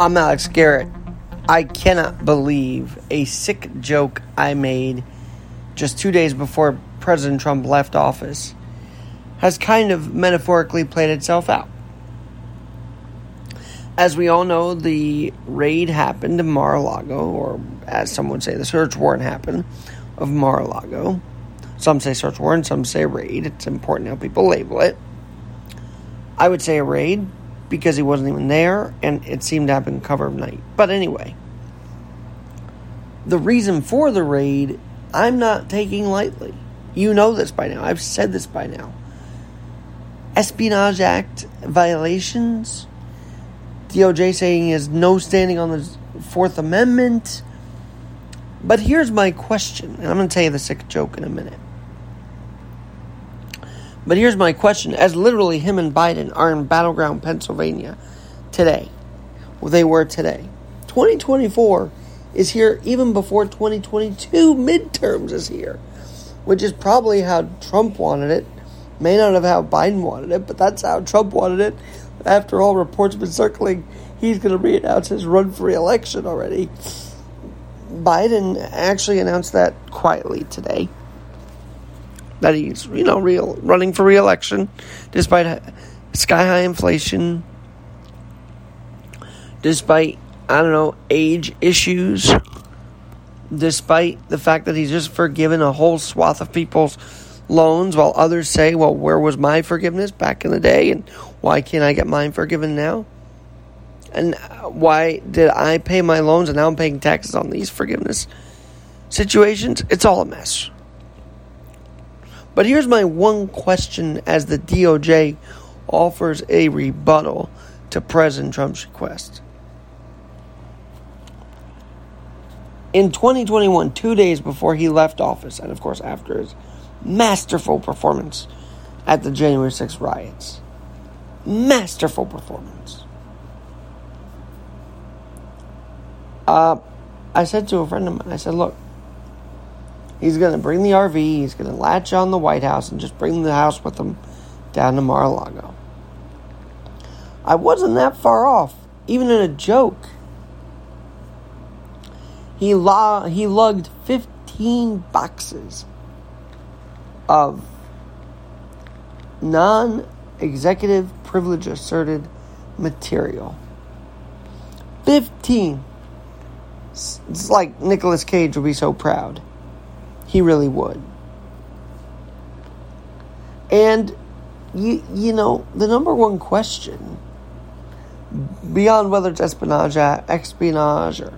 I'm Alex Garrett. I cannot believe a sick joke I made just two days before President Trump left office has kind of metaphorically played itself out. As we all know, the raid happened in Mar a Lago, or as some would say, the search warrant happened of Mar a Lago. Some say search warrant, some say raid. It's important how people label it. I would say a raid because he wasn't even there and it seemed to happen cover of night. But anyway, the reason for the raid, I'm not taking lightly. You know this by now. I've said this by now. Espionage Act violations, DOJ saying he has no standing on the Fourth Amendment. But here's my question, and I'm going to tell you the sick joke in a minute. But here's my question as literally him and Biden are in Battleground, Pennsylvania today. Well, they were today. 2024 is here even before 2022 midterms is here, which is probably how Trump wanted it. May not have how Biden wanted it, but that's how Trump wanted it. After all, reports have been circling he's going to re-announce his run for re-election already. Biden actually announced that quietly today that he's you know real running for re-election despite sky high inflation despite i don't know age issues despite the fact that he's just forgiven a whole swath of people's loans while others say well where was my forgiveness back in the day and why can't i get mine forgiven now? And why did i pay my loans and now i'm paying taxes on these forgiveness situations? It's all a mess but here's my one question as the DOJ offers a rebuttal to President Trump's request. In 2021, two days before he left office, and of course after his masterful performance at the January 6 riots, masterful performance. Uh, I said to a friend of mine, I said, look, He's going to bring the RV, he's going to latch on the White House and just bring the house with him down to Mar a Lago. I wasn't that far off, even in a joke. He, lo- he lugged 15 boxes of non executive privilege asserted material. 15. It's like Nicolas Cage would be so proud. He really would. And you you know, the number one question beyond whether it's espionage espionage or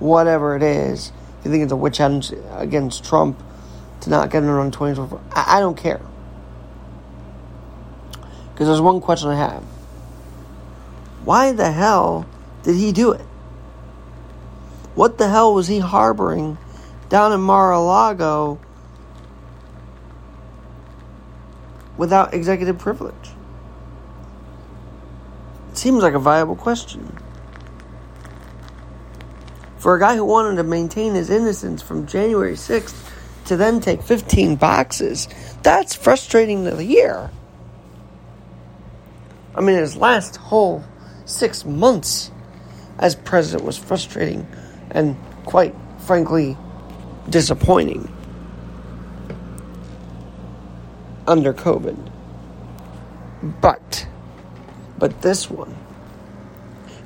whatever it is, if you think it's a witch hunt against Trump to not get in on 2024, I, I don't care. Because there's one question I have. Why the hell did he do it? What the hell was he harboring down in Mar-a-Lago without executive privilege? It seems like a viable question. For a guy who wanted to maintain his innocence from January 6th to then take 15 boxes, that's frustrating to hear. I mean, his last whole six months as president was frustrating and quite frankly disappointing under COVID. But, but this one,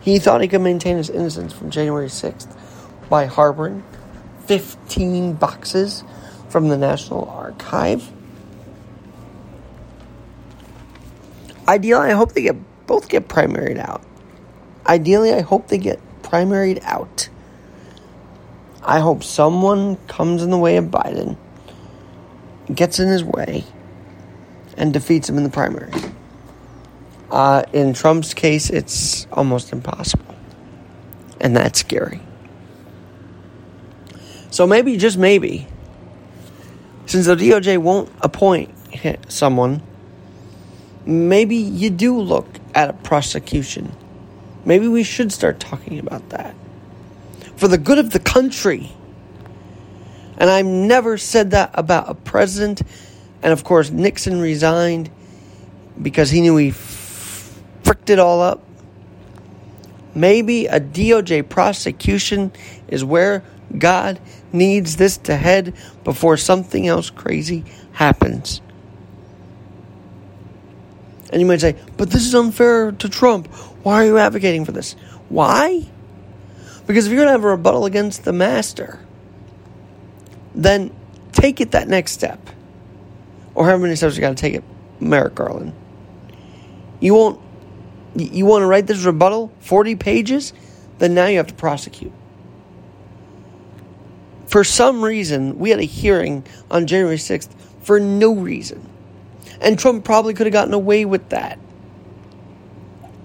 he thought he could maintain his innocence from January 6th by harboring 15 boxes from the National Archive. Ideally, I hope they get both get primaried out. Ideally, I hope they get primaried out. I hope someone comes in the way of Biden, gets in his way, and defeats him in the primary. Uh, in Trump's case, it's almost impossible. And that's scary. So maybe, just maybe, since the DOJ won't appoint someone, maybe you do look at a prosecution. Maybe we should start talking about that. For the good of the country. And I've never said that about a president. And of course, Nixon resigned because he knew he fricked it all up. Maybe a DOJ prosecution is where God needs this to head before something else crazy happens. And you might say, but this is unfair to Trump. Why are you advocating for this? Why? Because if you're going to have a rebuttal against the master, then take it that next step. Or however many steps you got to take it, Merrick Garland. You won't, you want to write this rebuttal, 40 pages? Then now you have to prosecute. For some reason, we had a hearing on January 6th for no reason. And Trump probably could have gotten away with that.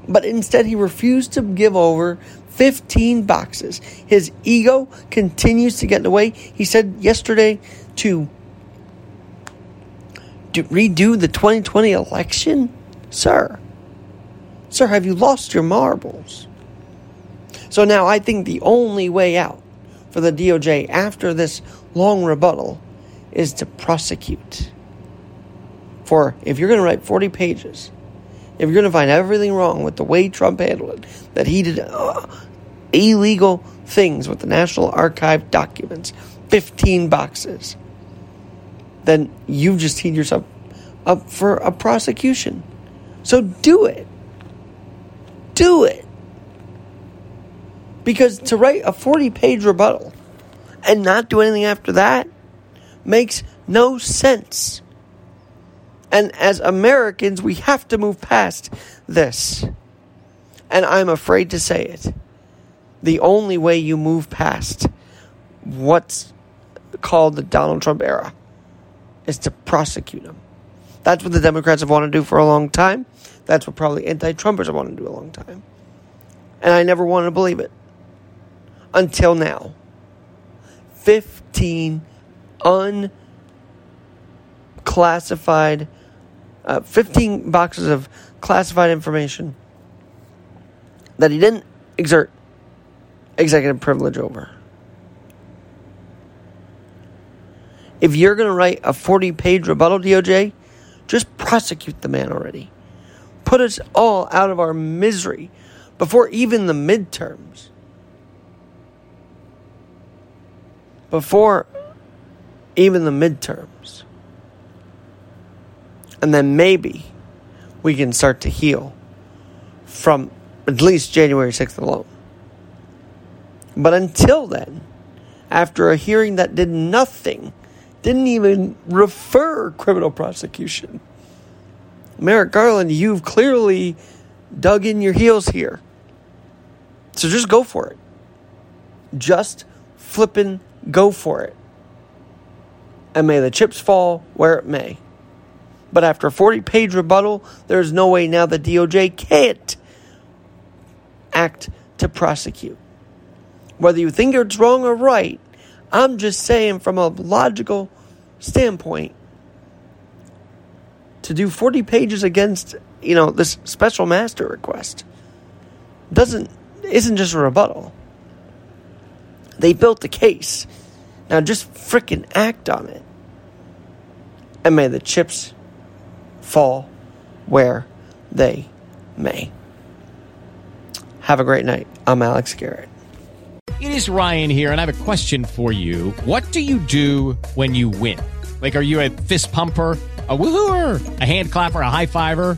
But instead, he refused to give over 15 boxes. His ego continues to get in the way. He said yesterday to, to redo the 2020 election? Sir, sir, have you lost your marbles? So now I think the only way out for the DOJ after this long rebuttal is to prosecute. For if you're going to write 40 pages, if you're going to find everything wrong with the way Trump handled it, that he did uh, illegal things with the National Archive documents, 15 boxes, then you've just teed yourself up for a prosecution. So do it. Do it. Because to write a 40 page rebuttal and not do anything after that makes no sense. And as Americans, we have to move past this. And I'm afraid to say it. The only way you move past what's called the Donald Trump era is to prosecute him. That's what the Democrats have wanted to do for a long time. That's what probably anti Trumpers have wanted to do a long time. And I never wanted to believe it until now. 15 unclassified, uh, 15 boxes of classified information that he didn't exert executive privilege over. If you're going to write a 40 page rebuttal, DOJ, just prosecute the man already. Put us all out of our misery before even the midterms. before even the midterms. And then maybe we can start to heal from at least January 6th alone. But until then, after a hearing that did nothing, didn't even refer criminal prosecution, Merrick Garland, you've clearly dug in your heels here. So just go for it. Just flipping go for it. And may the chips fall where it may. But after a 40 page rebuttal, there's no way now the DOJ can't act to prosecute. Whether you think it's wrong or right, I'm just saying from a logical standpoint, to do 40 pages against, you know, this special master request doesn't isn't just a rebuttal. They built the case. Now just fricking act on it. And may the chips fall where they may. Have a great night. I'm Alex Garrett. It is Ryan here, and I have a question for you. What do you do when you win? Like, are you a fist pumper? a woohooer, a hand clapper, a high fiver.